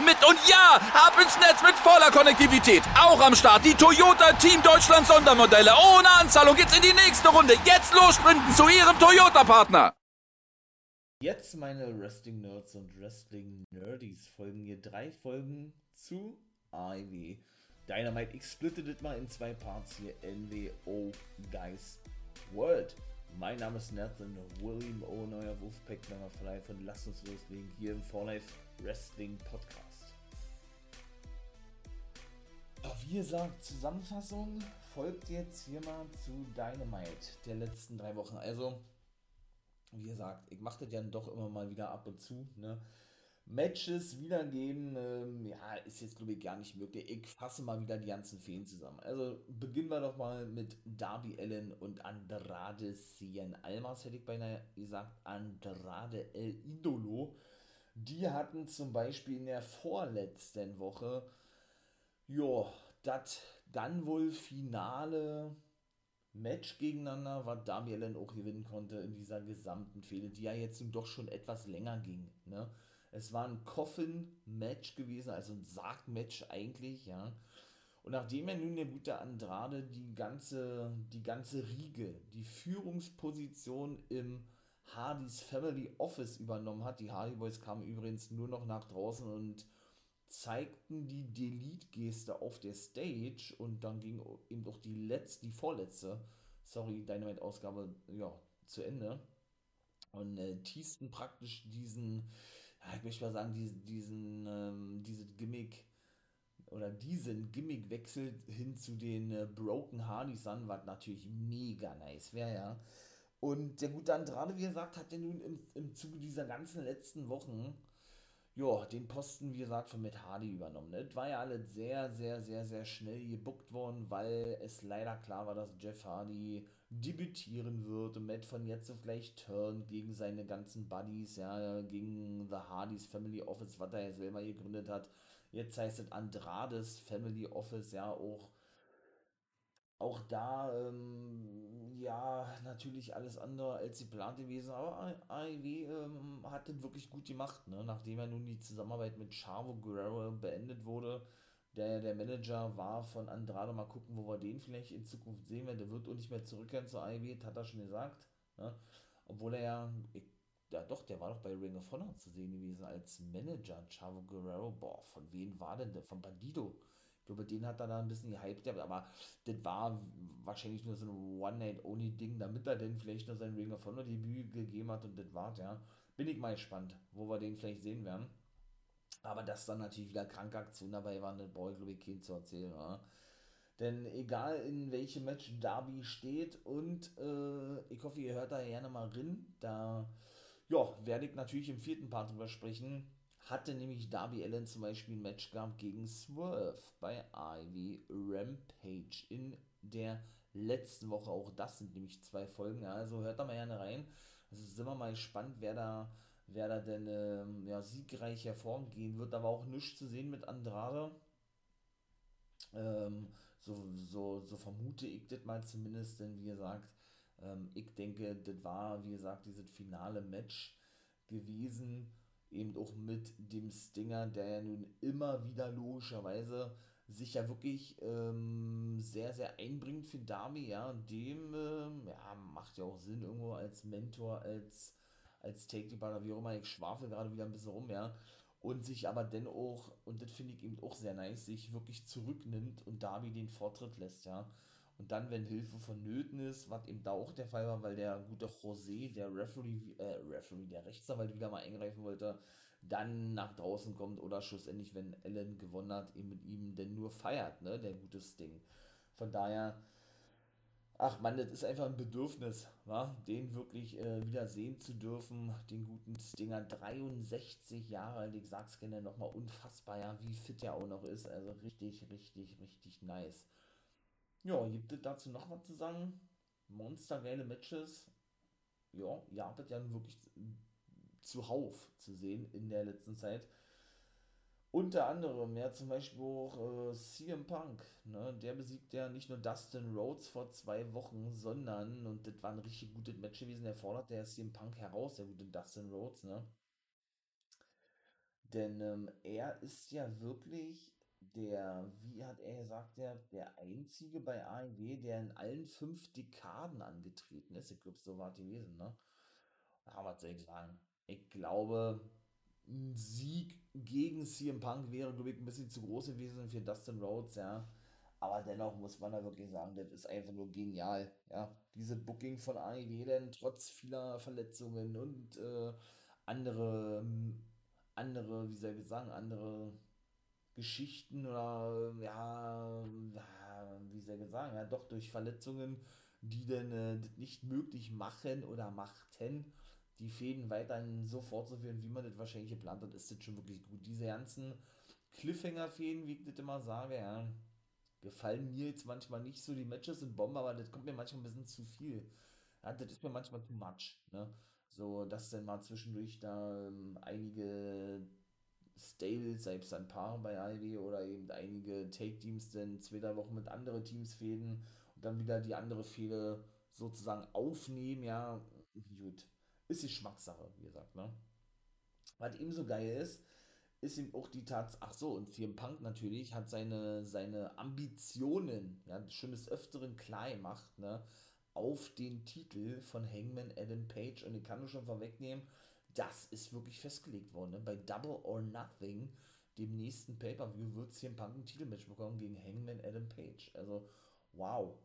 mit. Und ja, ab ins Netz mit voller Konnektivität. Auch am Start die Toyota Team Deutschland Sondermodelle. Ohne Anzahlung geht's in die nächste Runde. Jetzt los sprinten zu ihrem Toyota-Partner. Jetzt, meine Wrestling-Nerds und Wrestling-Nerdies, folgen hier drei Folgen zu AEW Dynamite. Ich splitte das mal in zwei Parts hier. NWO Guys World. Mein Name ist Nathan William O. Neuer Wolfpack Nummer 5 und lasst uns loslegen hier im For Life Wrestling Podcast. Wie gesagt, Zusammenfassung folgt jetzt hier mal zu Dynamite der letzten drei Wochen. Also, wie gesagt, ich mache das ja doch immer mal wieder ab und zu. Ne? Matches wiedergeben, ähm, ja, ist jetzt glaube ich gar nicht möglich. Ich fasse mal wieder die ganzen Feen zusammen. Also beginnen wir doch mal mit Darby Allen und Andrade Cien Almas, hätte ich beinahe gesagt, Andrade El Idolo. Die hatten zum Beispiel in der vorletzten Woche, ja, das dann wohl finale Match gegeneinander, was Allen auch gewinnen konnte in dieser gesamten Fehde, die ja jetzt doch schon etwas länger ging, ne? Es war ein Coffin-Match gewesen, also ein Sarg-Match eigentlich, ja. Und nachdem er nun der gute Andrade die ganze, die ganze Riege, die Führungsposition im Hardys Family Office übernommen hat, die Hardy Boys kamen übrigens nur noch nach draußen und zeigten die Delete-Geste auf der Stage und dann ging eben doch die letzte, die vorletzte, sorry, Dynamite-Ausgabe, ja, zu Ende. Und äh, teasten praktisch diesen, ja, ich möchte mal sagen, diesen, diesen ähm, diese Gimmick oder diesen Gimmickwechsel hin zu den äh, Broken Hardys an, was natürlich mega nice wäre, ja. Und der gute Andrade, wie gesagt, hat ja nun im, im Zuge dieser ganzen letzten Wochen, ja, den Posten, wie gesagt, von Matt Hardy übernommen. Ne? Das war ja alles sehr, sehr, sehr, sehr schnell gebuckt worden, weil es leider klar war, dass Jeff Hardy debütieren wird und Matt von jetzt auf gleich turn gegen seine ganzen Buddies, ja, gegen The Hardys Family Office, was er ja selber gegründet hat. Jetzt heißt es Andrades Family Office, ja, auch, auch da, ähm, ja, natürlich alles andere als geplant gewesen, aber AEW ähm, hat das wirklich gut gemacht, ne? nachdem ja nun die Zusammenarbeit mit Chavo Guerrero beendet wurde der der Manager war von Andrade. Mal gucken, wo wir den vielleicht in Zukunft sehen werden. Der wird auch nicht mehr zurückkehren zur AEW, hat er schon gesagt. Ne? Obwohl er ja, ich, ja doch, der war doch bei Ring of Honor zu sehen gewesen als Manager. Chavo Guerrero, boah, von wem war denn der? Von Bandido. Ich glaube, den hat er da ein bisschen gehypt, aber das war wahrscheinlich nur so ein One-Night-Only-Ding, damit er denn vielleicht noch sein Ring of Honor-Debüt gegeben hat und das war ja. Bin ich mal gespannt, wo wir den vielleicht sehen werden. Aber dass dann natürlich wieder kranke Aktionen dabei waren, das brauche ich glaube ich keinen zu erzählen. Ja? Denn egal in welchem Match Darby steht und äh, ich hoffe, ihr hört da gerne mal rein, da ja, werde ich natürlich im vierten Part drüber sprechen. Hatte nämlich Darby Allen zum Beispiel ein Match gehabt gegen Swerve bei Ivy Rampage in der letzten Woche. Auch das sind nämlich zwei Folgen. Also hört da mal gerne rein. Also sind wir mal gespannt, wer da wer da denn ähm, ja, siegreich hervorgehen wird. Aber auch nichts zu sehen mit Andrade. Ähm, so, so, so vermute ich das mal zumindest, denn wie gesagt, ähm, ich denke, das war, wie gesagt, dieses finale Match gewesen, eben auch mit dem Stinger, der ja nun immer wieder logischerweise sich ja wirklich ähm, sehr, sehr einbringt für Darby, ja, dem, ähm, ja, macht ja auch Sinn irgendwo als Mentor, als als Take the Bar wie auch immer, ich schwafel gerade wieder ein bisschen rum, ja. Und sich aber dennoch, und das finde ich eben auch sehr nice, sich wirklich zurücknimmt und Darby den Vortritt lässt, ja. Und dann, wenn Hilfe vonnöten ist, was eben da auch der Fall war, weil der gute José, der Referee, äh, Referee, der Rechtsanwalt wieder mal eingreifen wollte, dann nach draußen kommt oder schlussendlich, wenn Ellen gewonnen hat, eben mit ihm denn nur feiert, ne, der gutes Ding. Von daher, ach man, das ist einfach ein Bedürfnis, wa? den wirklich äh, wieder sehen zu dürfen. Den guten Stinger, 63 Jahre alt, ich sag's gerne nochmal unfassbar, ja, wie fit er auch noch ist. Also richtig, richtig, richtig nice. Ja, gibt es dazu noch was zu sagen? Monstergeile Matches. Ja, ihr habt ja wirklich zuhauf zu sehen in der letzten Zeit. Unter anderem, ja, zum Beispiel auch äh, CM Punk, ne? Der besiegt ja nicht nur Dustin Rhodes vor zwei Wochen, sondern, und das war ein richtig gutes Match gewesen, der fordert der CM Punk heraus, der gute Dustin Rhodes, ne? Denn ähm, er ist ja wirklich der, wie hat er gesagt, der, der einzige bei AEW, der in allen fünf Dekaden angetreten ist. Ich glaube, so war es gewesen, ne? Ja, was soll ich sagen? Ich glaube, ein Sieg gegen CM Punk wäre, glaube ich, ein bisschen zu groß gewesen für Dustin Rhodes, ja. Aber dennoch muss man da wirklich sagen, das ist einfach nur genial, ja. Diese Booking von AEW, denn trotz vieler Verletzungen und äh, andere, andere, wie soll ich sagen, andere Geschichten oder, ja, wie soll ich sagen, ja, doch durch Verletzungen, die dann äh, nicht möglich machen oder machten, die Fäden weiterhin so fortzuführen, wie man das wahrscheinlich geplant hat, ist das schon wirklich gut. Diese ganzen Cliffhanger-Fäden, wie ich das immer sage, ja, gefallen mir jetzt manchmal nicht so. Die Matches sind Bomben, aber das kommt mir manchmal ein bisschen zu viel. Ja, das ist mir manchmal too much, ne? So, dass dann mal zwischendurch da ähm, einige Stables, selbst ein paar bei Ivy oder eben einige Take-Teams dann zwei, drei Wochen mit anderen Teams fäden und dann wieder die andere Fehde sozusagen aufnehmen, ja, gut ist die Geschmackssache, wie gesagt, ne? Was ebenso geil ist, ist ihm auch die Tatsache, ach so, und CM Punk natürlich hat seine, seine Ambitionen, ja, schon des Öfteren klar gemacht, ne, auf den Titel von Hangman Adam Page und ich kann nur schon vorwegnehmen, das ist wirklich festgelegt worden, ne? bei Double or Nothing, dem nächsten Pay-Per-View, wird CM Punk ein Titelmatch bekommen gegen Hangman Adam Page, also wow,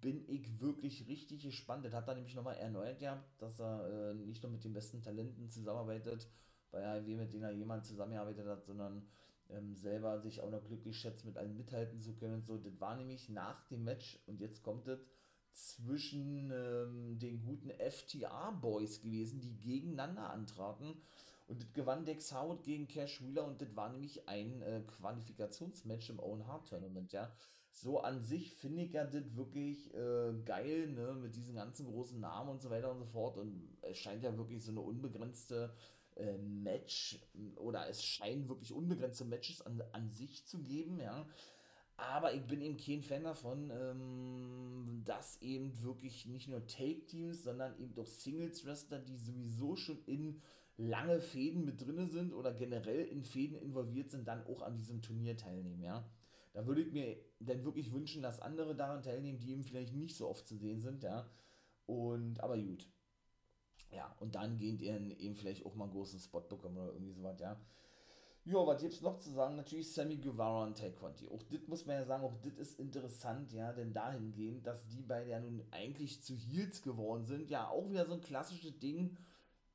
bin ich wirklich richtig gespannt. Das hat er nämlich nochmal erneut gehabt, dass er äh, nicht nur mit den besten Talenten zusammenarbeitet, bei AEW, mit denen er jemand zusammengearbeitet hat, sondern ähm, selber sich auch noch glücklich schätzt, mit allen mithalten zu können und so. Das war nämlich nach dem Match, und jetzt kommt es, zwischen ähm, den guten FTA-Boys gewesen, die gegeneinander antraten. Und das gewann Dex Howard gegen Cash Wheeler und das war nämlich ein äh, Qualifikationsmatch im Own Heart Tournament, ja so an sich finde ich ja das wirklich äh, geil, ne, mit diesen ganzen großen Namen und so weiter und so fort. Und es scheint ja wirklich so eine unbegrenzte äh, Match oder es scheinen wirklich unbegrenzte Matches an, an sich zu geben, ja. Aber ich bin eben kein Fan davon, ähm, dass eben wirklich nicht nur Take-Teams, sondern eben doch Singles-Wrestler, die sowieso schon in lange Fäden mit drin sind oder generell in Fäden involviert sind, dann auch an diesem Turnier teilnehmen, ja. Da würde ich mir dann wirklich wünschen, dass andere daran teilnehmen, die eben vielleicht nicht so oft zu sehen sind, ja. Und, aber gut. Ja, und dann gehen die eben vielleicht auch mal einen großen Spot bekommen oder irgendwie sowas, ja. Ja, was gibt's noch zu sagen? Natürlich Sammy Guevara und Conti. Auch das muss man ja sagen, auch das ist interessant, ja, denn dahingehend, dass die beide ja nun eigentlich zu Heels geworden sind, ja, auch wieder so ein klassisches Ding,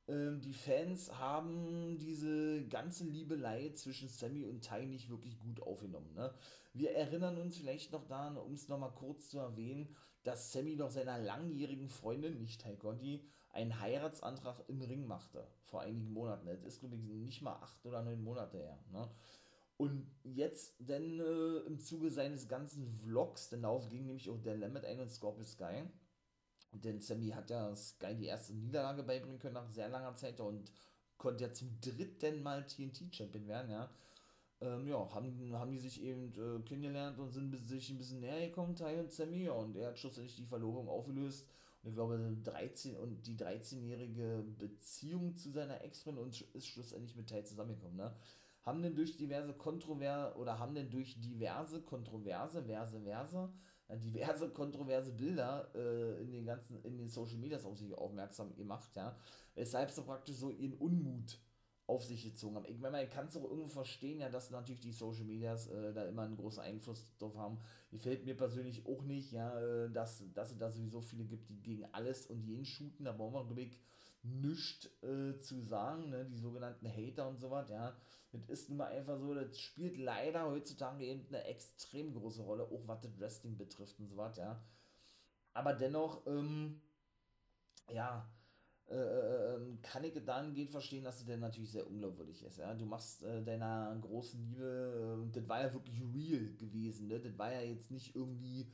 ähm, die Fans haben diese ganze Liebelei zwischen Sammy und Ty nicht wirklich gut aufgenommen. Ne? Wir erinnern uns vielleicht noch daran, um es nochmal kurz zu erwähnen, dass Sammy doch seiner langjährigen Freundin, nicht Conti, einen Heiratsantrag im Ring machte. Vor einigen Monaten. Das ist, glaube ich, nicht mal acht oder neun Monate her. Ne? Und jetzt denn äh, im Zuge seines ganzen Vlogs, denn darauf ging nämlich auch der Limit ein und Scorpio Sky, denn Sammy hat ja Sky die erste Niederlage beibringen können nach sehr langer Zeit und konnte ja zum dritten Mal TNT-Champion werden, ja. Ähm, ja, haben, haben die sich eben äh, kennengelernt und sind sich ein bisschen näher gekommen, Ty und Sammy, ja, und er hat schlussendlich die Verlobung aufgelöst. Ich glaube, 13 und die 13-jährige Beziehung zu seiner Ex-Freundin und ist schlussendlich mit Ty zusammengekommen, ne? Haben denn durch diverse Kontroverse oder haben denn durch diverse Kontroverse, Verse, Verse, diverse kontroverse Bilder äh, in den ganzen, in den Social Medias auf sich aufmerksam gemacht, ja, weshalb sie praktisch so ihren Unmut auf sich gezogen haben. Ich meine, man kann es auch irgendwo verstehen, ja, dass natürlich die Social Medias äh, da immer einen großen Einfluss drauf haben. Gefällt mir persönlich auch nicht, ja, äh, dass, dass es da sowieso viele gibt, die gegen alles und jeden shooten, da brauchen wir, glaube ich, nichts äh, zu sagen, ne? die sogenannten Hater und so was, ja. Das ist nun mal einfach so, das spielt leider heutzutage eben eine extrem große Rolle, auch was das Wrestling betrifft und so was, ja. aber dennoch, ähm, ja, äh, äh, ähm, kann ich dahingehend verstehen, dass denn natürlich sehr unglaubwürdig ist. Ja? Du machst äh, deiner großen Liebe, äh, das war ja wirklich real gewesen. Ne? Das war ja jetzt nicht irgendwie,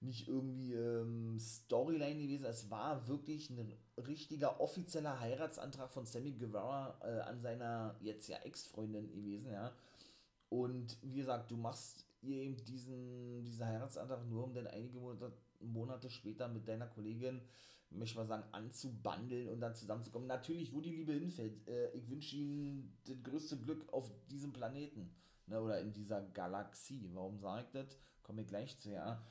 nicht irgendwie ähm, Storyline gewesen. Es war wirklich ein richtiger offizieller Heiratsantrag von Sammy Guevara äh, an seiner jetzt ja Ex-Freundin gewesen. Ja? Und wie gesagt, du machst ihr eben diesen, diesen Heiratsantrag nur, um dann einige Monate, Monate später mit deiner Kollegin möchte mal sagen, anzubandeln und dann zusammenzukommen. Natürlich, wo die Liebe hinfällt. Äh, ich wünsche Ihnen das größte Glück auf diesem Planeten. Ne, oder in dieser Galaxie. Warum sage ich das? Komme ich gleich zu, ja.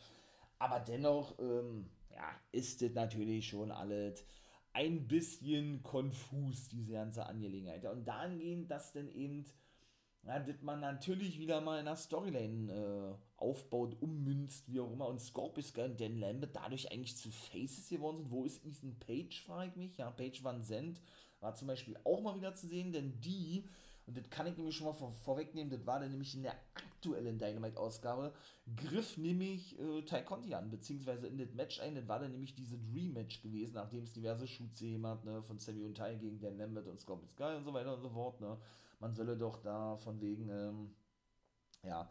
Aber dennoch, ähm, ja, ist das natürlich schon alles ein bisschen konfus, diese ganze Angelegenheit. Und dahingehend, dass denn eben ja, das man natürlich wieder mal in der Storyline äh, aufbaut, ummünzt, wie auch immer. Und Scorpius und Dan Lambert dadurch eigentlich zu Faces geworden sind. Wo ist Ethan Page, frage ich mich. Ja, Page Van Zandt war zum Beispiel auch mal wieder zu sehen, denn die, und das kann ich nämlich schon mal vor, vorwegnehmen, das war dann nämlich in der aktuellen Dynamite-Ausgabe, griff nämlich äh, Ty Conti an, beziehungsweise in das Match ein. Das war dann nämlich dieses Rematch gewesen, nachdem es diverse Shoots gegeben hat, ne, von Sammy und Ty gegen Dan Lambert und Scorpius Guy und so weiter und so fort, ne man solle doch da von wegen, ähm, ja,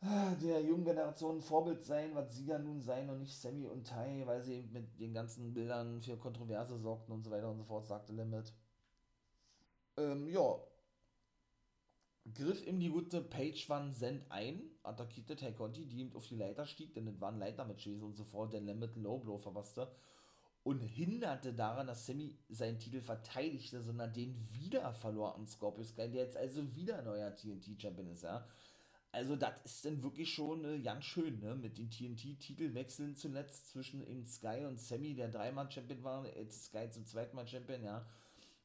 der jungen Generation ein Vorbild sein, was sie ja nun sein und nicht Sammy und Tai, weil sie mit den ganzen Bildern für Kontroverse sorgten und so weiter und so fort, sagte Limit. Ähm, ja. Griff ihm die gute Page Van Send ein, attackierte Tai Conti, die ihm auf die Leiter stieg, denn es war ein Leitermatch und so fort, der Limit Low Blow verpasste und hinderte daran, dass Sammy seinen Titel verteidigte, sondern den wieder verlor an Scorpio Sky, der jetzt also wieder neuer TNT-Champion ist, ja. Also, das ist dann wirklich schon äh, ganz schön, ne? Mit den TNT-Titelwechseln zuletzt zwischen eben Sky und Sammy, der dreimal Champion war, jetzt Sky zum zweiten Mal Champion, ja.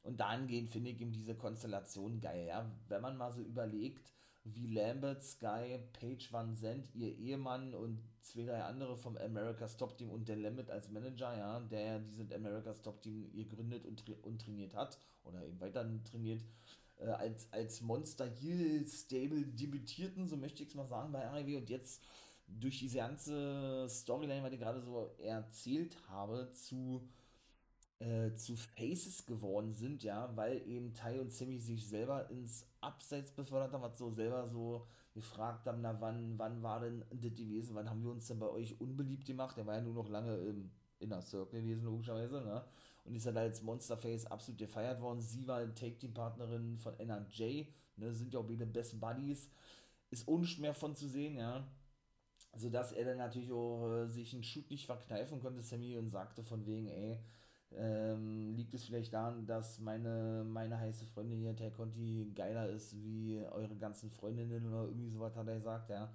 Und dahingehend finde ich eben diese Konstellation geil, ja. Wenn man mal so überlegt, wie Lambert, Sky, Paige Van Zandt, ihr Ehemann und zwei, drei andere vom America's Top Team und der Limit als Manager, ja, der ja dieses America's Top Team gegründet und, und trainiert hat oder eben weiter trainiert, äh, als, als Monster Hill Stable debütierten, so möchte ich es mal sagen, bei RIW und jetzt durch diese ganze Storyline, was ich gerade so erzählt habe, zu äh, zu Faces geworden sind, ja, weil eben Ty und Sammy sich selber ins Abseits befördert haben, was so selber so gefragt haben, na wann, wann war denn das gewesen, wann haben wir uns denn bei euch unbeliebt gemacht? Der war ja nur noch lange im Inner Circle gewesen, logischerweise, ne? Und ist dann als Monsterface absolut gefeiert worden. Sie war Take-Team-Partnerin von NRJ, ne? Sind ja auch beide Best Buddies. Ist unschwer von zu sehen, ja. Sodass er dann natürlich auch äh, sich einen Shoot nicht verkneifen konnte, Sammy, und sagte von wegen, ey, ähm, liegt es vielleicht daran, dass meine, meine heiße Freundin hier, Tay Conti, geiler ist wie eure ganzen Freundinnen oder irgendwie sowas hat er gesagt, ja.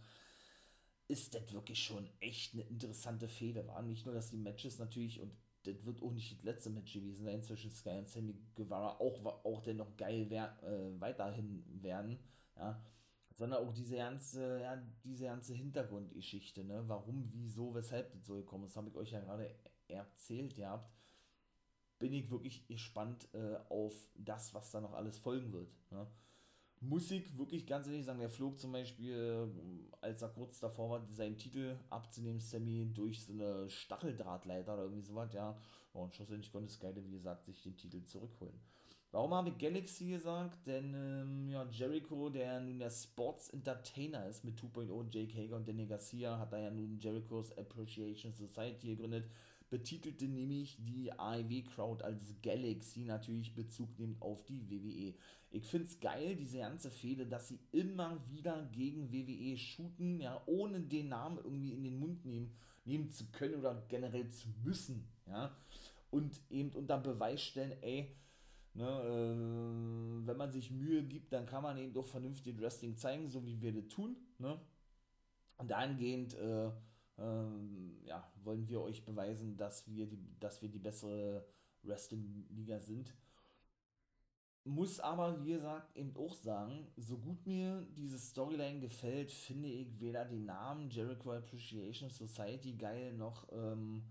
Ist das wirklich schon echt eine interessante Fehde, war nicht nur, dass die Matches natürlich, und das wird auch nicht das letzte Match gewesen sein zwischen Sky und Sammy Guevara, auch, auch dennoch geil wär, äh, weiterhin werden, ja sondern auch diese ganze, ja, diese ganze Hintergrundgeschichte, ne? Warum, wieso, weshalb das so gekommen ist, habe ich euch ja gerade erzählt, ihr habt bin ich wirklich gespannt äh, auf das, was da noch alles folgen wird. Ne? Musik, wirklich ganz ehrlich sagen, der flog zum Beispiel, äh, als er kurz davor war, seinen Titel abzunehmen, Sammy, durch so eine Stacheldrahtleiter oder irgendwie sowas, ja. Und schlussendlich konnte Sky, wie gesagt, sich den Titel zurückholen. Warum habe ich Galaxy gesagt? Denn ähm, ja, Jericho, der nun der Sports Entertainer ist mit 2.0, Jake Hager und Danny Garcia, hat da ja nun Jericho's Appreciation Society gegründet betitelte nämlich die AEW-Crowd als Galaxy, natürlich Bezug nimmt auf die WWE. Ich finde es geil, diese ganze Fehde, dass sie immer wieder gegen WWE shooten, ja, ohne den Namen irgendwie in den Mund nehmen, nehmen zu können oder generell zu müssen, ja, und eben unter Beweis stellen, ey, Ne, äh, wenn man sich Mühe gibt, dann kann man eben doch vernünftig Wrestling zeigen, so wie wir das tun. Ne? Und dahingehend äh, ähm, ja, wollen wir euch beweisen, dass wir die, dass wir die bessere Wrestling-Liga sind. Muss aber, wie gesagt, eben auch sagen, so gut mir diese Storyline gefällt, finde ich weder den Namen Jericho Appreciation Society geil, noch, ähm,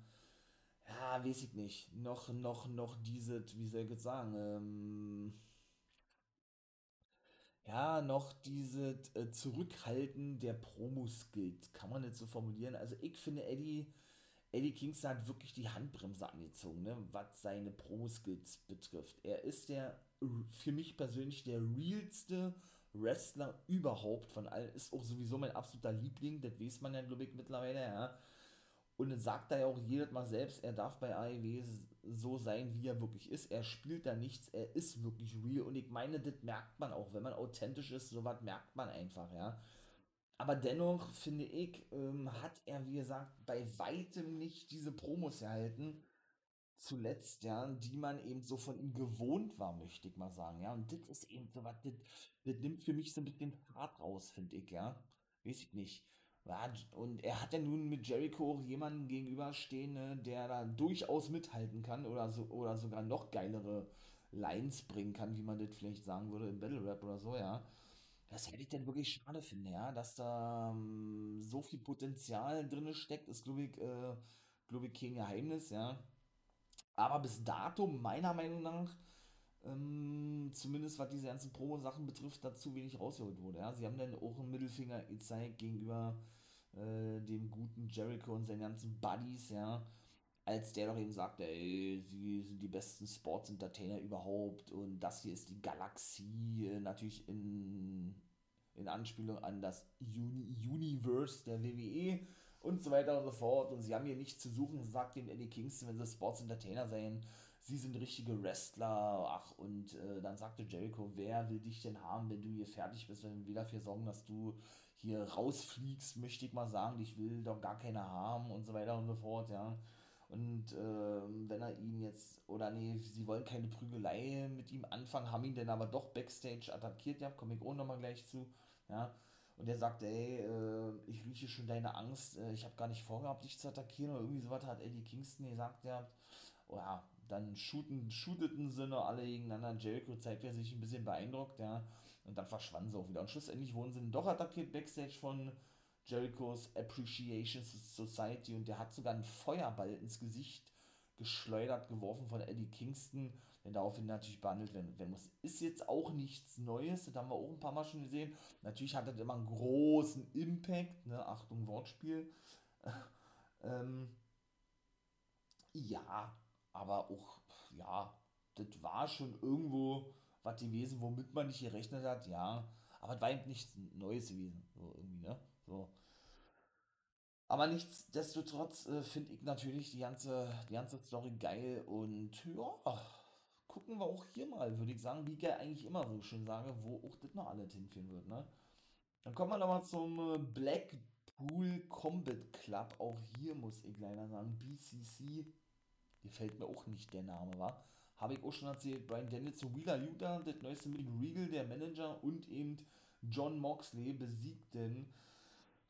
ja, weiß ich nicht, noch, noch, noch diese, wie soll ich jetzt sagen, ähm, ja, noch diese äh, Zurückhalten der Promo-Skills, kann man jetzt so formulieren. Also ich finde Eddie, Eddie Kingston hat wirklich die Handbremse angezogen, ne, was seine Pro-Skills betrifft. Er ist der, für mich persönlich, der realste Wrestler überhaupt von allen. Ist auch sowieso mein absoluter Liebling, das weiß man ja, glaube ich, mittlerweile, ja. Und dann sagt er ja auch jedes Mal selbst, er darf bei AEW so sein, wie er wirklich ist. Er spielt da nichts, er ist wirklich real. Und ich meine, das merkt man auch. Wenn man authentisch ist, sowas merkt man einfach, ja. Aber dennoch, finde ich, ähm, hat er, wie gesagt, bei weitem nicht diese Promos erhalten. Zuletzt, ja, die man eben so von ihm gewohnt war, möchte ich mal sagen, ja. Und das ist eben so was, das, das nimmt für mich so ein bisschen Fahrt raus, finde ich, ja. Weiß ich nicht. Und er hat ja nun mit Jericho jemanden gegenüberstehen, ne, der da durchaus mithalten kann oder, so, oder sogar noch geilere Lines bringen kann, wie man das vielleicht sagen würde im Battle Rap oder so, ja. Das hätte ich denn wirklich schade finde, ja, dass da ähm, so viel Potenzial drin steckt, ist, glaube ich, äh, glaube ich, kein Geheimnis, ja. Aber bis dato, meiner Meinung nach, ähm, zumindest was diese ganzen Promo-Sachen betrifft, dazu wenig rausgeholt wurde. Ja. Sie haben dann auch einen Mittelfinger gezeigt gegenüber äh, dem guten Jericho und seinen ganzen Buddies, ja, als der doch eben sagte, ey, sie sind die besten Sports-Entertainer überhaupt und das hier ist die Galaxie, äh, natürlich in, in Anspielung an das Uni Universe der WWE und so weiter und so fort. Und sie haben hier nichts zu suchen, sagt dem Eddie Kingston, wenn sie Sports-Entertainer seien, sie sind richtige Wrestler, ach, und äh, dann sagte Jericho, wer will dich denn haben, wenn du hier fertig bist, wenn wir dafür sorgen, dass du hier rausfliegst, möchte ich mal sagen, ich will doch gar keine haben und so weiter und so fort, ja. Und äh, wenn er ihn jetzt, oder nee, sie wollen keine Prügelei mit ihm anfangen, haben ihn dann aber doch Backstage attackiert, ja, komme ich auch nochmal gleich zu, ja. Und er sagt, ey, äh, ich rieche schon deine Angst, äh, ich habe gar nicht vorgehabt, dich zu attackieren oder irgendwie sowas hat Eddie Kingston gesagt, ja. Oh, ja, dann shooten, shooteten sie noch alle gegeneinander. Jericho zeigt er sich ein bisschen beeindruckt, ja. Und dann verschwanden sie auch wieder. Und schlussendlich wurden sie dann doch attackiert backstage von Jerichos Appreciation Society. Und der hat sogar einen Feuerball ins Gesicht geschleudert, geworfen von Eddie Kingston, der daraufhin natürlich behandelt werden, werden muss. Ist jetzt auch nichts Neues, das haben wir auch ein paar Mal schon gesehen. Natürlich hat das immer einen großen Impact, ne? Achtung, Wortspiel. ähm, ja, aber auch, ja, das war schon irgendwo was gewesen, womit man nicht gerechnet hat, ja. Aber es war eben nichts Neues gewesen, so irgendwie, ne? So. Aber nichtsdestotrotz äh, finde ich natürlich die ganze, die ganze Story geil und ja, gucken wir auch hier mal, würde ich sagen, wie ich ja eigentlich immer so schön sage, wo auch das noch alles hinführen wird, ne? Dann kommen wir nochmal zum äh, Blackpool Combat Club. Auch hier muss ich leider sagen, BCC, gefällt mir auch nicht der Name, war habe ich auch schon erzählt, Brian Danielson, Wheeler Utah, das neueste mit Regal, der Manager und eben John Moxley besiegten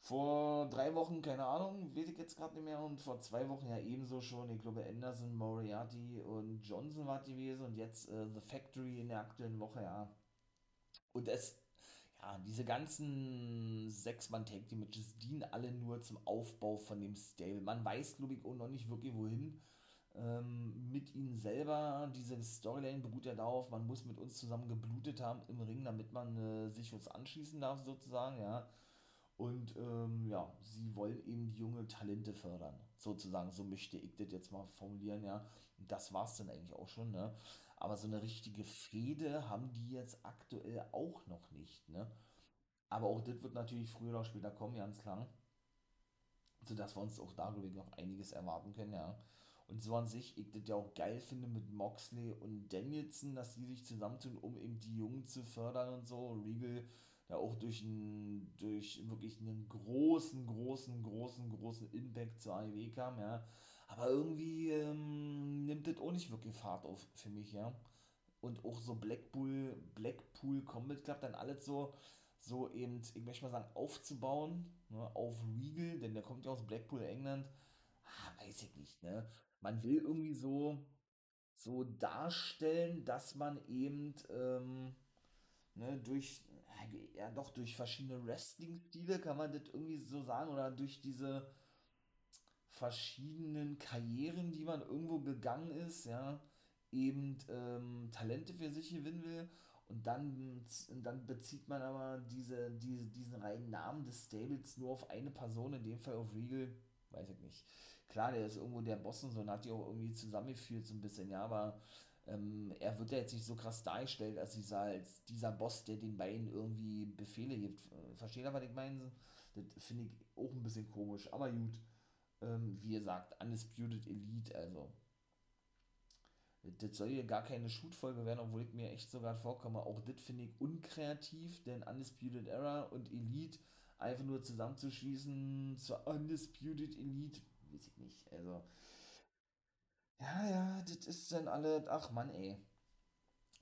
vor drei Wochen, keine Ahnung, weiß ich jetzt gerade nicht mehr, und vor zwei Wochen ja ebenso schon, ich glaube Anderson, Moriarty und Johnson war gewesen und jetzt äh, The Factory in der aktuellen Woche, ja. Und es, ja, diese ganzen sechs mann take matches dienen alle nur zum Aufbau von dem Stable. Man weiß, glaube ich, auch noch nicht wirklich wohin ähm, mit ihnen selber. Diese Storyline beruht ja darauf, man muss mit uns zusammen geblutet haben im Ring, damit man äh, sich uns anschließen darf, sozusagen, ja. Und ähm, ja, sie wollen eben die junge Talente fördern, sozusagen, so möchte ich das jetzt mal formulieren, ja. Und das war es dann eigentlich auch schon, ne. Aber so eine richtige Fehde haben die jetzt aktuell auch noch nicht, ne. Aber auch das wird natürlich früher oder später kommen, ganz klar. Sodass wir uns auch da, glaube ich, noch einiges erwarten können, ja. Und so an sich, ich das ja auch geil finde mit Moxley und Danielson, dass die sich zusammentun, um eben die Jungen zu fördern und so. Regal da auch durch, ein, durch wirklich einen großen, großen, großen, großen Impact zur AEW kam, ja. Aber irgendwie ähm, nimmt das auch nicht wirklich Fahrt auf für mich, ja. Und auch so Blackpool, Blackpool Combat Club, dann alles so, so eben, ich möchte mal sagen, aufzubauen, ne, auf Regal, denn der kommt ja aus Blackpool, England. Ah, weiß ich nicht, ne man will irgendwie so, so darstellen, dass man eben ähm, ne, durch, ja doch durch verschiedene Wrestling-Stile kann man das irgendwie so sagen, oder durch diese verschiedenen Karrieren, die man irgendwo gegangen ist, ja, eben ähm, Talente für sich gewinnen will. Und dann, dann bezieht man aber diese, diese, diesen reinen Namen des Stables nur auf eine Person, in dem Fall auf Regal, weiß ich nicht klar, der ist irgendwo der Boss und so und hat die auch irgendwie zusammengeführt so ein bisschen, ja, aber ähm, er wird ja jetzt nicht so krass dargestellt als dieser, als dieser Boss, der den beiden irgendwie Befehle gibt. Versteht ihr, was ich meine? Das finde ich auch ein bisschen komisch, aber gut. Ähm, wie gesagt, Undisputed Elite, also das soll hier gar keine Shoot-Folge werden, obwohl ich mir echt sogar vorkomme. Auch das finde ich unkreativ, denn Undisputed Era und Elite einfach nur zusammenzuschließen zur Undisputed Elite, weiß ich nicht. Also, ja, ja, das ist dann alle, ach Mann, ey.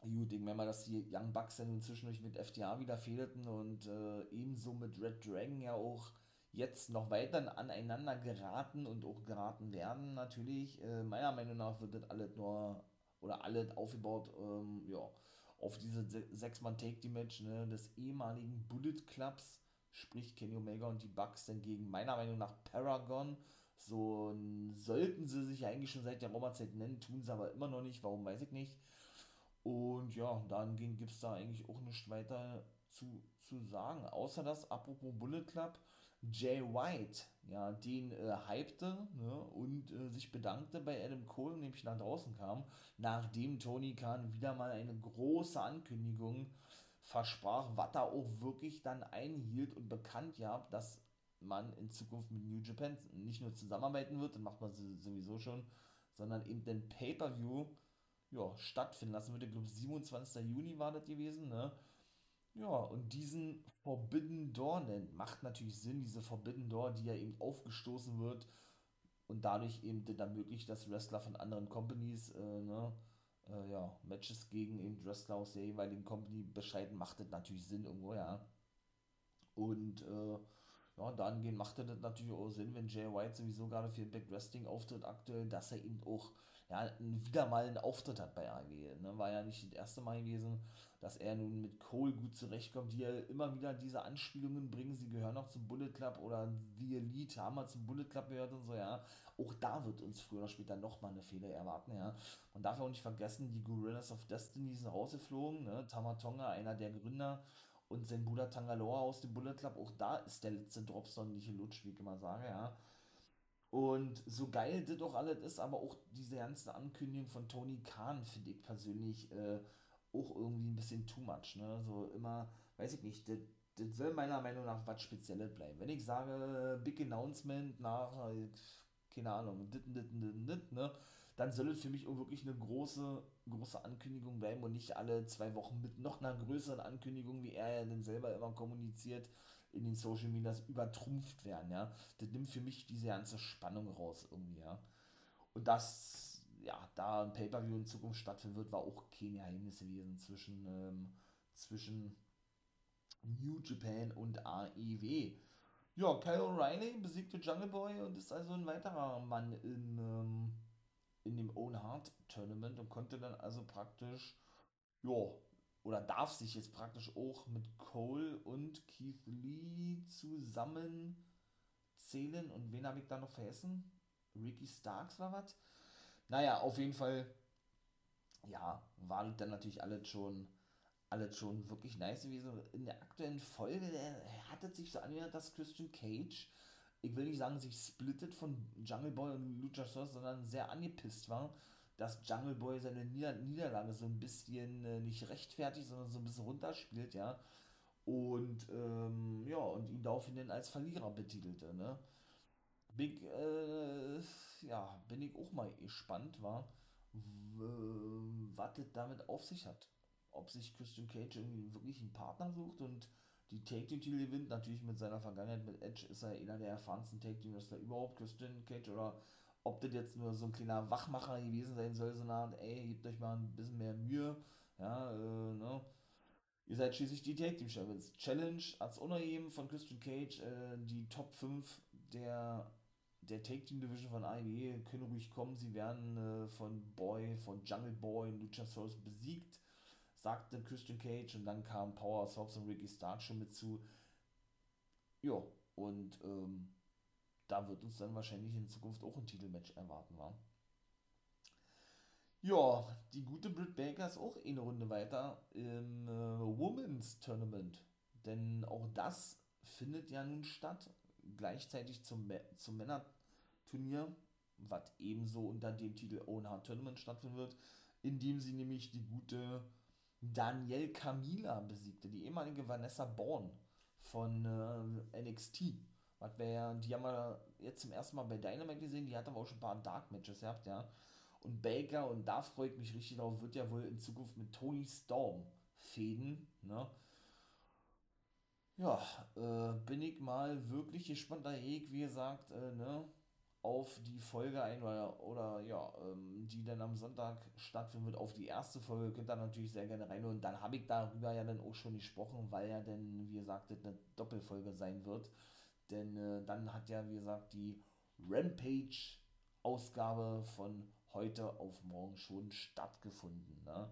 Gut, ich meine mal, dass die Young Bucks dann inzwischen mit FTA wieder fehlten und äh, ebenso mit Red Dragon ja auch jetzt noch weiter aneinander geraten und auch geraten werden, natürlich. Äh, meiner Meinung nach wird das alles nur oder alles aufgebaut, ähm, ja, auf diese Sechs-Mann-Take-Die-Match ne, des ehemaligen Bullet Clubs, sprich Kenny Omega und die Bucks dann gegen meiner Meinung nach Paragon. So sollten sie sich eigentlich schon seit der Roma-Zeit nennen, tun sie aber immer noch nicht, warum weiß ich nicht. Und ja, dann gibt es da eigentlich auch nichts weiter zu, zu sagen. Außer das, apropos Bullet Club, Jay White, ja, den äh, hypte ne, und äh, sich bedankte bei Adam Cole, nämlich nach draußen kam, nachdem Tony Khan wieder mal eine große Ankündigung versprach, was er auch wirklich dann einhielt und bekannt ja, dass man in Zukunft mit New Japan nicht nur zusammenarbeiten wird, dann macht man sowieso schon, sondern eben den Pay-Per-View ja, stattfinden lassen wird. Ich glaube, 27. Juni war das gewesen, ne? Ja, und diesen Forbidden Door nennt, macht natürlich Sinn, diese Forbidden Door, die ja eben aufgestoßen wird und dadurch eben dann ermöglicht, dass Wrestler von anderen Companies, äh, ne, äh, ja, Matches gegen eben Wrestler aus der jeweiligen Company bescheiden, macht das natürlich Sinn irgendwo, ja. Und, äh, ja, dahingehend macht das natürlich auch Sinn, wenn Jay White sowieso gerade für Back Wrestling auftritt aktuell, dass er eben auch ja, wieder mal einen Auftritt hat bei AEW. Ne? War ja nicht das erste Mal gewesen, dass er nun mit Cole gut zurechtkommt, die ja immer wieder diese Anspielungen bringen, sie gehören auch zum Bullet Club oder The Elite haben wir zum Bullet Club gehört und so, ja. Auch da wird uns früher oder später nochmal eine Fehler erwarten, ja. Man darf auch nicht vergessen, die Gorillas of Destiny sind rausgeflogen, ne? Tamatonga, einer der Gründer, und sein Bruder Tangaloa aus dem Bullet Club, auch da ist der letzte Dropson nicht gelutscht, wie ich immer sage, ja. Und so geil das doch alles ist, aber auch diese ganze Ankündigung von Tony Khan finde ich persönlich äh, auch irgendwie ein bisschen too much. Ne? So immer, weiß ich nicht, das, soll meiner Meinung nach was Spezielles bleiben. Wenn ich sage, Big Announcement nach, keine Ahnung, dit, dit, dit, dit, ne? Dann soll es für mich auch wirklich eine große, große Ankündigung bleiben und nicht alle zwei Wochen mit noch einer größeren Ankündigung, wie er ja dann selber immer kommuniziert, in den Social Medias übertrumpft werden, ja. Das nimmt für mich diese ganze Spannung raus irgendwie, ja. Und das, ja, da ein Pay-Per-View in Zukunft stattfinden wird, war auch kein Geheimnis gewesen zwischen, ähm, zwischen New Japan und AEW. Ja, Kyle O'Reilly besiegte Jungle Boy und ist also ein weiterer Mann in, ähm, in dem Own Heart Tournament und konnte dann also praktisch, ja, oder darf sich jetzt praktisch auch mit Cole und Keith Lee zusammen zählen. Und wen habe ich da noch vergessen? Ricky Starks war was? Naja, auf jeden Fall, ja, waren dann natürlich alles schon, alles schon wirklich nice gewesen. In der aktuellen Folge der hat es sich so angehört, dass Christian Cage, ich will nicht sagen, sich splittet von Jungle Boy und Luchasaurus, sondern sehr angepisst war dass Jungle Boy seine Nieder Niederlage so ein bisschen äh, nicht rechtfertigt, sondern so ein bisschen runterspielt, ja. Und ähm, ja, und ihn daraufhin als Verlierer betitelte, ne? Big, äh, ja, bin ich auch mal gespannt, war, was das damit auf sich hat. Ob sich Christian Cage irgendwie wirklich einen Partner sucht und die Take Team Titel gewinnt, natürlich mit seiner Vergangenheit mit Edge ist er einer der erfahrensten Take Team Wrestler überhaupt, Christian Cage, oder ob das jetzt nur so ein kleiner Wachmacher gewesen sein soll, so eine Art, ey, gebt euch mal ein bisschen mehr Mühe, ja, äh, ne. Ihr seid schließlich die Tag Team Champions. Challenge als unerheben von Christian Cage, äh, die Top 5 der, der Take Team Division von AEW können ruhig kommen. Sie werden äh, von Boy, von Jungle Boy und Luchasaurus besiegt, sagte Christian Cage und dann kam Power Sops und Ricky Stark schon mit zu. Ja, und ähm, da wird uns dann wahrscheinlich in Zukunft auch ein Titelmatch erwarten, war. Ja, die gute Britt Baker ist auch eine Runde weiter im äh, Women's Tournament. Denn auch das findet ja nun statt, gleichzeitig zum, zum Männerturnier. was ebenso unter dem Titel Own Heart Tournament stattfinden wird, indem sie nämlich die gute Danielle Camila besiegte, die ehemalige Vanessa Bourne von äh, NXT. Was wir, die haben wir jetzt zum ersten Mal bei Dynamite gesehen, die hat aber auch schon ein paar Dark Matches gehabt, ja. Und Baker, und da freue ich mich richtig drauf, wird ja wohl in Zukunft mit Tony Storm fäden, ne? Ja, äh, bin ich mal wirklich gespannt, da ich, wie gesagt, äh, ne, auf die Folge ein oder, oder ja, ähm, die dann am Sonntag stattfinden wird, auf die erste Folge, könnt ihr natürlich sehr gerne rein und dann habe ich darüber ja dann auch schon gesprochen, weil ja dann, wie gesagt, eine Doppelfolge sein wird, denn äh, dann hat ja, wie gesagt, die Rampage-Ausgabe von heute auf morgen schon stattgefunden, ne?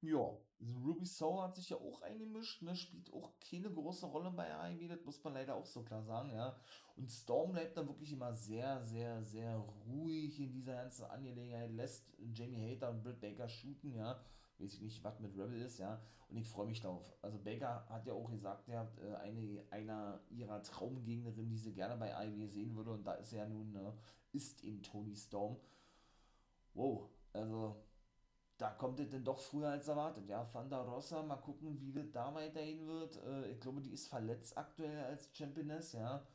Ja, Ruby Soul hat sich ja auch eingemischt, ne, spielt auch keine große Rolle bei AEW, das muss man leider auch so klar sagen, ja. Und Storm bleibt dann wirklich immer sehr, sehr, sehr ruhig in dieser ganzen Angelegenheit, lässt Jamie Hater und Britt Baker shooten, ja. Weiß ich nicht, was mit Rebel ist, ja. Und ich freue mich darauf. Also Baker hat ja auch gesagt, er hat äh, eine einer ihrer Traumgegnerinnen, die sie gerne bei AEW sehen würde, und da ist er ja nun, äh, ist eben Tony Storm. Wow, also da kommt es denn doch früher als erwartet. Ja, Thunder Rosa, mal gucken, wie das da weiterhin wird. Äh, ich glaube, die ist verletzt aktuell als Championess, ja.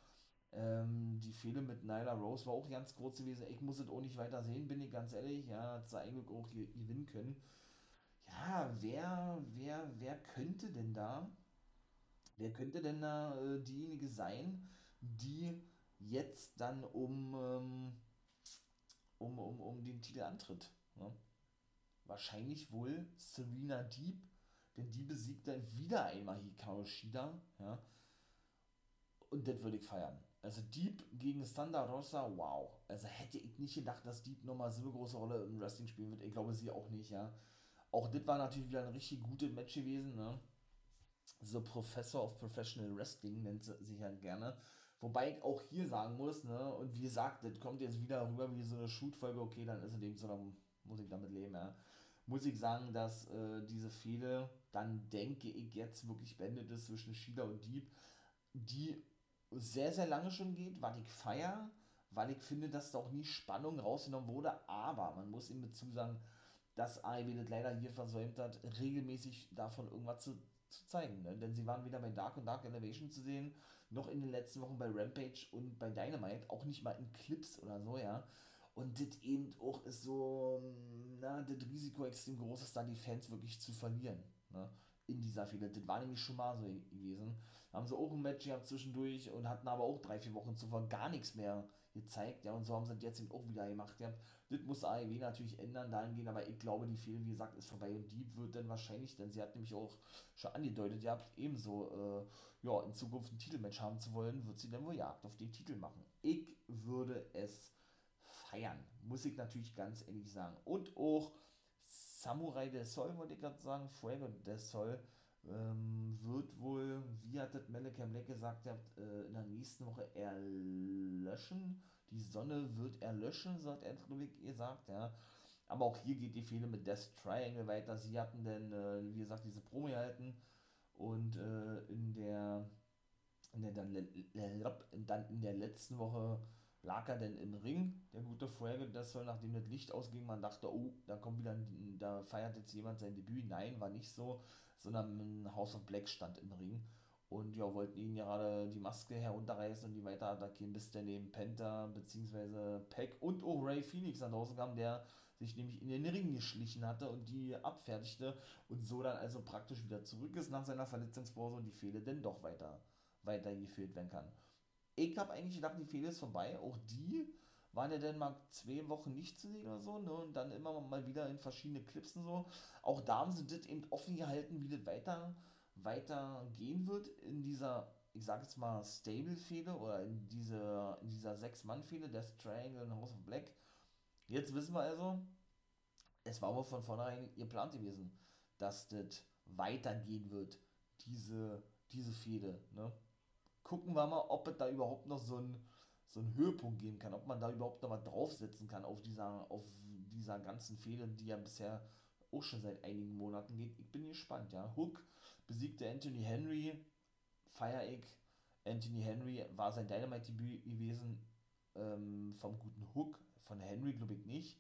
Ähm, die Fehde mit Nyla Rose war auch ganz kurz gewesen. Ich muss es auch nicht weiter sehen, bin ich ganz ehrlich. Ja, hat sie eigentlich auch gewinnen können. Ja, wer, wer, wer könnte denn da, wer könnte denn da äh, diejenige sein, die jetzt dann um, ähm, um, um, um den Titel antritt? Ne? Wahrscheinlich wohl Serena Deep, denn die besiegt dann wieder einmal Hikaru Shida, ja. Und das würde ich feiern. Also Deep gegen Thunder Rosa, wow. Also hätte ich nicht gedacht, dass Deep nochmal so eine große Rolle im Wrestling spielen wird. Ich glaube sie auch nicht, ja. Auch das war natürlich wieder ein richtig gutes Match gewesen, ne. So Professor of Professional Wrestling nennt sie sich halt gerne. Wobei ich auch hier sagen muss, ne, und wie gesagt, das kommt jetzt wieder rüber wie so eine Shoot-Folge, okay, dann ist es eben so, dann muss ich damit leben, ja muss ich sagen, dass äh, diese Fehde dann, denke ich, jetzt wirklich beendet ist zwischen Shida und Dieb, die sehr, sehr lange schon geht, was ich feier, weil ich finde, dass da auch nie Spannung rausgenommen wurde, aber man muss ihm dazu sagen, dass AEW das leider hier versäumt hat, regelmäßig davon irgendwas zu, zu zeigen. Ne? Denn sie waren weder bei Dark und Dark Elevation zu sehen, noch in den letzten Wochen bei Rampage und bei Dynamite, auch nicht mal in Clips oder so, ja. Und das eben auch ist so, na, das Risiko extrem groß ist, da die Fans wirklich zu verlieren. Ne? In dieser Fehler. Das war nämlich schon mal so gewesen. Da haben sie auch ein Match gehabt zwischendurch und hatten aber auch drei, vier Wochen zuvor gar nichts mehr gezeigt. Ja, und so haben sie das jetzt eben auch wieder gemacht. Ja. Das muss AEW natürlich ändern, dahingehend, aber ich glaube, die Fehler, wie gesagt, ist vorbei und Deep wird dann wahrscheinlich, denn sie hat nämlich auch schon angedeutet, ihr habt ebenso, äh, ja, in Zukunft ein Titelmatch haben zu wollen, wird sie dann wohl Jagd auf den Titel machen. Ich würde es feiern, muss ich natürlich ganz ehrlich sagen. Und auch Samurai del Sol, wollte ich gerade sagen, Fuego del Sol, ähm, wird wohl, wie hat das Malcolm Black gesagt, äh, in der nächsten Woche erlöschen. Die Sonne wird erlöschen, so hat er gesagt, ja. Aber auch hier geht die Fehler mit Death Triangle weiter. Sie hatten denn, äh, wie gesagt, diese Promo gehalten und äh, in der in der, dann, dann in der letzten Woche lag er denn im Ring, der gute Fuego, das soll, nachdem das Licht ausging, man dachte, oh, da kommt wieder, da feiert jetzt jemand sein Debüt. Nein, war nicht so, sondern House of Black stand im Ring und ja, wollten ihn gerade die Maske herunterreißen und die weiter attackieren, bis der neben Penta bzw. Peck und Ray Phoenix an draußen kam, der sich nämlich in den Ring geschlichen hatte und die abfertigte und so dann also praktisch wieder zurück ist nach seiner Verletzungspause und die Fehler denn doch weiter weitergeführt werden kann. Ich habe eigentlich gedacht, die Fehler ist vorbei. Auch die waren ja dann mal zwei Wochen nicht zu sehen oder so, ne? Und dann immer mal wieder in verschiedene Clips und so. Auch da haben sie das eben offen gehalten, wie das weiter, weiter gehen wird in dieser, ich sag jetzt mal, Stable-Fehde oder in, diese, in dieser Sechs-Mann-Fehde, Death Triangle und House of Black. Jetzt wissen wir also, es war aber von vornherein geplant gewesen, dass das weitergehen wird, diese, diese Fehde, ne? Gucken wir mal, ob es da überhaupt noch so einen so Höhepunkt geben kann, ob man da überhaupt noch mal draufsetzen kann auf dieser, auf dieser ganzen Fehde, die ja bisher auch schon seit einigen Monaten geht. Ich bin gespannt, ja. Hook besiegte Anthony Henry, feier ich. Anthony Henry war sein Dynamite-Debüt gewesen ähm, vom guten Hook, von Henry glaube ich nicht.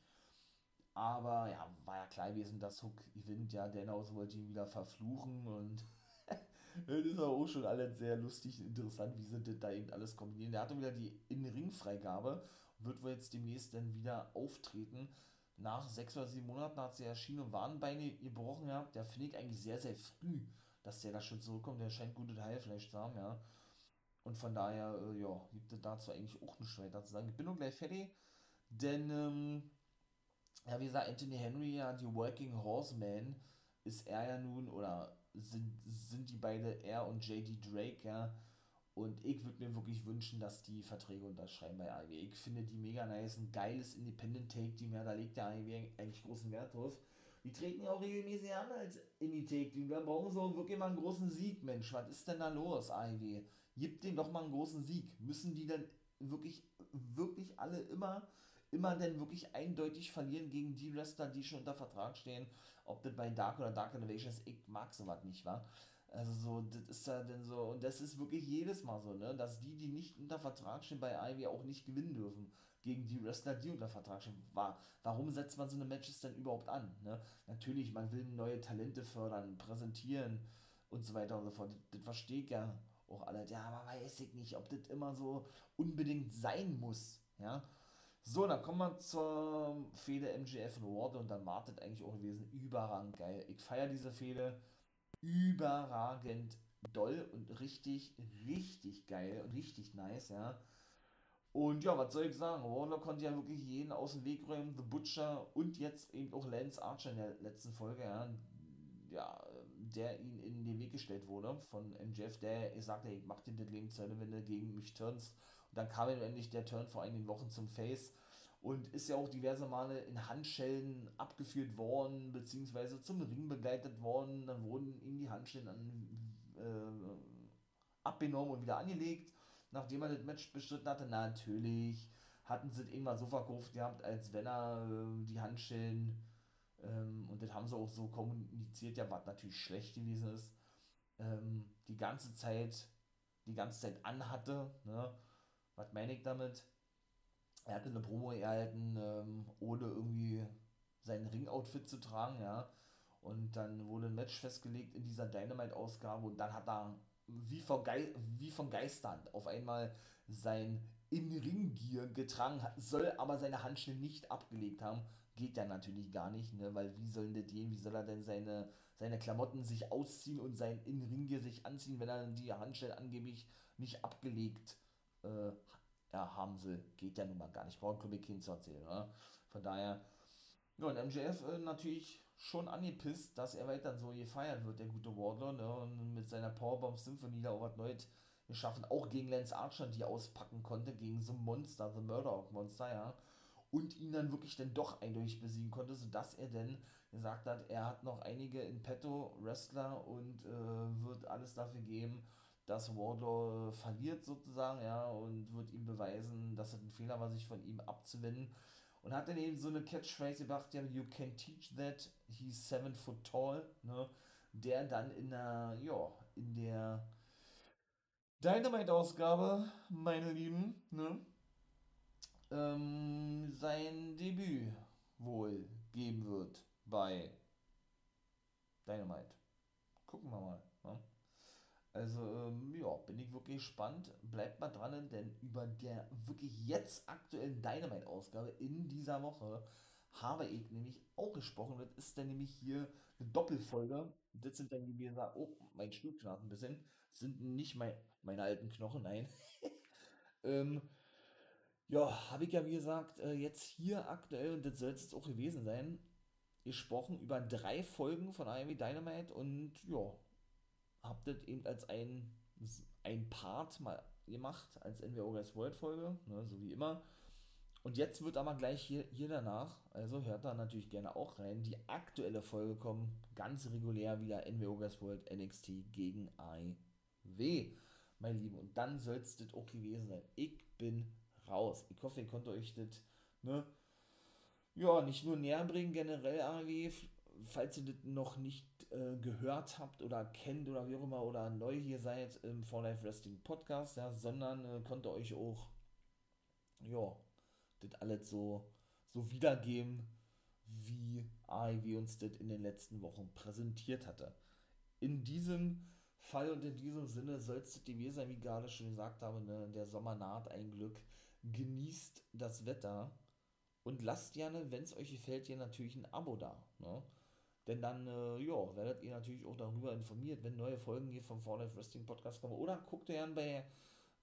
Aber ja, war ja klar gewesen, dass Hook gewinnt. Ja, Denhaus wollte ihn wieder verfluchen und das ist auch schon alles sehr lustig und interessant, wie sie das da eben alles kombinieren. Der hatte wieder die In-Ring-Freigabe, wird wohl jetzt demnächst dann wieder auftreten. Nach sechs oder sieben Monaten hat sie erschienen und Warnbeine gebrochen gehabt. Der finde ich eigentlich sehr, sehr früh, dass der da schon zurückkommt. Der scheint gutes Heilfleisch zu haben, ja. Und von daher, äh, ja, gibt es dazu eigentlich auch nichts weiter zu sagen. Ich bin nur gleich fertig, denn, ähm, ja, wie gesagt, Anthony Henry, ja, die Working Horseman, ist er ja nun, oder sind, sind die beide, er und JD Drake, ja. Und ich würde mir wirklich wünschen, dass die Verträge unterschreiben bei AEW. Ich finde die mega nice, ein geiles Independent-Take-Team, ja, da legt der AEW eigentlich großen Wert drauf. Die treten ja auch regelmäßig an als Indie-Take-Team. Da brauchen sie auch wirklich mal einen großen Sieg, Mensch. Was ist denn da los, AEW? Gib denen doch mal einen großen Sieg. Müssen die denn wirklich, wirklich alle immer, immer denn wirklich eindeutig verlieren gegen die Wrestler, die schon unter Vertrag stehen? ob das bei Dark oder Dark Innovation ist, ich mag sowas nicht, wa? Also so, das ist ja denn so, und das ist wirklich jedes Mal so, ne, dass die, die nicht unter Vertrag stehen bei Ivy, auch nicht gewinnen dürfen gegen die Wrestler, die unter Vertrag stehen. War, warum setzt man so eine Matches denn überhaupt an, ne? Natürlich, man will neue Talente fördern, präsentieren und so weiter und so fort. Das, das verstehe ich ja auch alle. Ja, aber weiß ich nicht, ob das immer so unbedingt sein muss, ja. So, dann kommen wir zur Fehde MGF und Ward und dann wartet eigentlich auch gewesen. Überragend geil. Ich feiere diese Fehde überragend doll und richtig, richtig geil und richtig nice, ja. Und ja, was soll ich sagen? Warner konnte ja wirklich jeden aus dem Weg räumen. The Butcher und jetzt eben auch Lance Archer in der letzten Folge, ja. Ja, der ihn in den Weg gestellt wurde von MJF, der sagte, ich mach dir das Leben zu Ende, wenn du gegen mich turnst. Dann kam endlich der Turn vor einigen Wochen zum Face und ist ja auch diverse Male in Handschellen abgeführt worden, beziehungsweise zum Ring begleitet worden. Dann wurden ihm die Handschellen an, äh, abgenommen und wieder angelegt, nachdem er das Match bestritten hatte. Natürlich hatten sie es irgendwann so verkauft gehabt, als wenn er äh, die Handschellen, ähm, und das haben sie auch so kommuniziert, ja, was natürlich schlecht gewesen ist, ähm, die ganze Zeit, die ganze Zeit anhatte, ne? Was meine ich damit? Er hatte eine Promo erhalten, ähm, ohne irgendwie sein Ring-Outfit zu tragen, ja. Und dann wurde ein Match festgelegt in dieser Dynamite-Ausgabe und dann hat er wie von, Ge wie von Geistern auf einmal sein In-Ring-Gear getragen, soll aber seine Handschuhe nicht abgelegt haben. Geht ja natürlich gar nicht, ne? weil wie soll das gehen? Wie soll er denn seine, seine Klamotten sich ausziehen und sein In-Ring-Gear sich anziehen, wenn er die Handschellen angeblich nicht abgelegt äh, ja, sie, geht ja nun mal gar nicht. Braucht Club Kind zu erzählen, oder? Von daher, ja, und MJF äh, natürlich schon angepisst, dass er weiter so gefeiert wird, der gute Wardlow, ne? Und mit seiner Powerbomb Symphony da auch was Neues geschaffen, auch gegen Lance Archer, die auspacken konnte, gegen so ein Monster, The Murder Monster, ja. Und ihn dann wirklich dann doch eindeutig besiegen konnte, sodass er dann gesagt hat, er hat noch einige in petto Wrestler und äh, wird alles dafür geben, dass Wardlow verliert sozusagen, ja, und wird ihm beweisen, dass es ein Fehler war, sich von ihm abzuwenden. Und hat dann eben so eine Catchphrase gebracht, ja, you can teach that, he's seven foot tall, ne, der dann in der, ja, in der Dynamite-Ausgabe, meine Lieben, ne, ähm, sein Debüt wohl geben wird bei Dynamite. Gucken wir mal. Also, ähm, ja, bin ich wirklich gespannt. Bleibt mal dran, denn über der wirklich jetzt aktuellen Dynamite-Ausgabe in dieser Woche habe ich nämlich auch gesprochen. Das ist dann nämlich hier eine Doppelfolge. Das sind dann, wie gesagt, oh, mein Stuhl ein bisschen. Das sind nicht mein, meine alten Knochen, nein. ähm, ja, habe ich ja, wie gesagt, äh, jetzt hier aktuell, und das soll es jetzt auch gewesen sein, gesprochen über drei Folgen von IMW Dynamite und ja, habe das eben als ein, ein Part mal gemacht, als NWO Guys World Folge, ne, so wie immer. Und jetzt wird aber gleich hier, hier danach, also hört da natürlich gerne auch rein, die aktuelle Folge kommen, ganz regulär wieder NWO Guys World NXT gegen AIW, mein Lieben. Und dann soll es das auch gewesen sein. Ich bin raus. Ich hoffe, ihr könnt euch das, ne, ja, nicht nur näher bringen, generell AIW, falls ihr das noch nicht äh, gehört habt oder kennt oder wie auch immer oder neu hier seid im For Life Wrestling Podcast, ja, sondern äh, konnte euch auch, ja, das alles so so wiedergeben, wie AEW uns das in den letzten Wochen präsentiert hatte. In diesem Fall und in diesem Sinne soll es gewesen sein, wie gerade schon gesagt habe, ne? der Sommer naht ein Glück. Genießt das Wetter und lasst gerne, wenn es euch gefällt, hier natürlich ein Abo da. Ne? Denn dann, äh, ja, werdet ihr natürlich auch darüber informiert, wenn neue Folgen hier vom For Life Wrestling Podcast kommen. Oder guckt ihr gerne bei,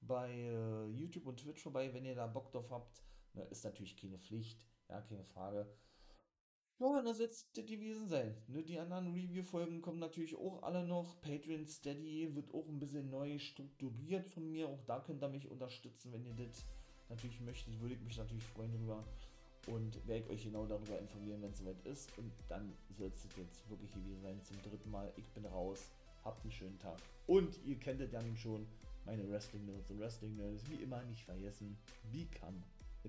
bei uh, YouTube und Twitch vorbei, wenn ihr da Bock drauf habt. Ne, ist natürlich keine Pflicht, ja, keine Frage. Ja, das wird es gewesen sein. Ne, die anderen Review-Folgen kommen natürlich auch alle noch. Patreon Steady wird auch ein bisschen neu strukturiert von mir. Auch da könnt ihr mich unterstützen, wenn ihr das natürlich möchtet. Würde ich mich natürlich freuen darüber. Und werde euch genau darüber informieren, wenn es soweit ist. Und dann soll es jetzt wirklich gewesen sein zum dritten Mal. Ich bin raus. Habt einen schönen Tag. Und ihr kennt es ja nun schon. Meine Wrestling Notes und Wrestling Nerds. Wie immer nicht vergessen. Become a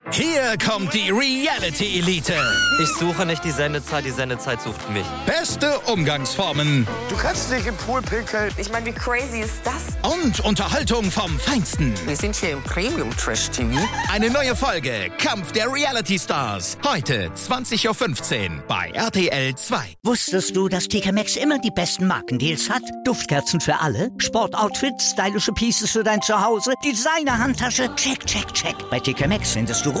Hier kommt die Reality Elite. Ich suche nicht die Sendezeit, die Sendezeit sucht mich. Beste Umgangsformen. Du kannst nicht im Pool pinkeln. Ich meine, wie crazy ist das? Und Unterhaltung vom Feinsten. Wir sind hier im Premium Trash TV. Eine neue Folge Kampf der Reality Stars. Heute 20.15 Uhr bei RTL 2. Wusstest du, dass TK Maxx immer die besten Markendeals hat? Duftkerzen für alle, Sportoutfits, stylische Pieces für dein Zuhause, Designer-Handtasche, check, check, check. Bei TK Maxx findest du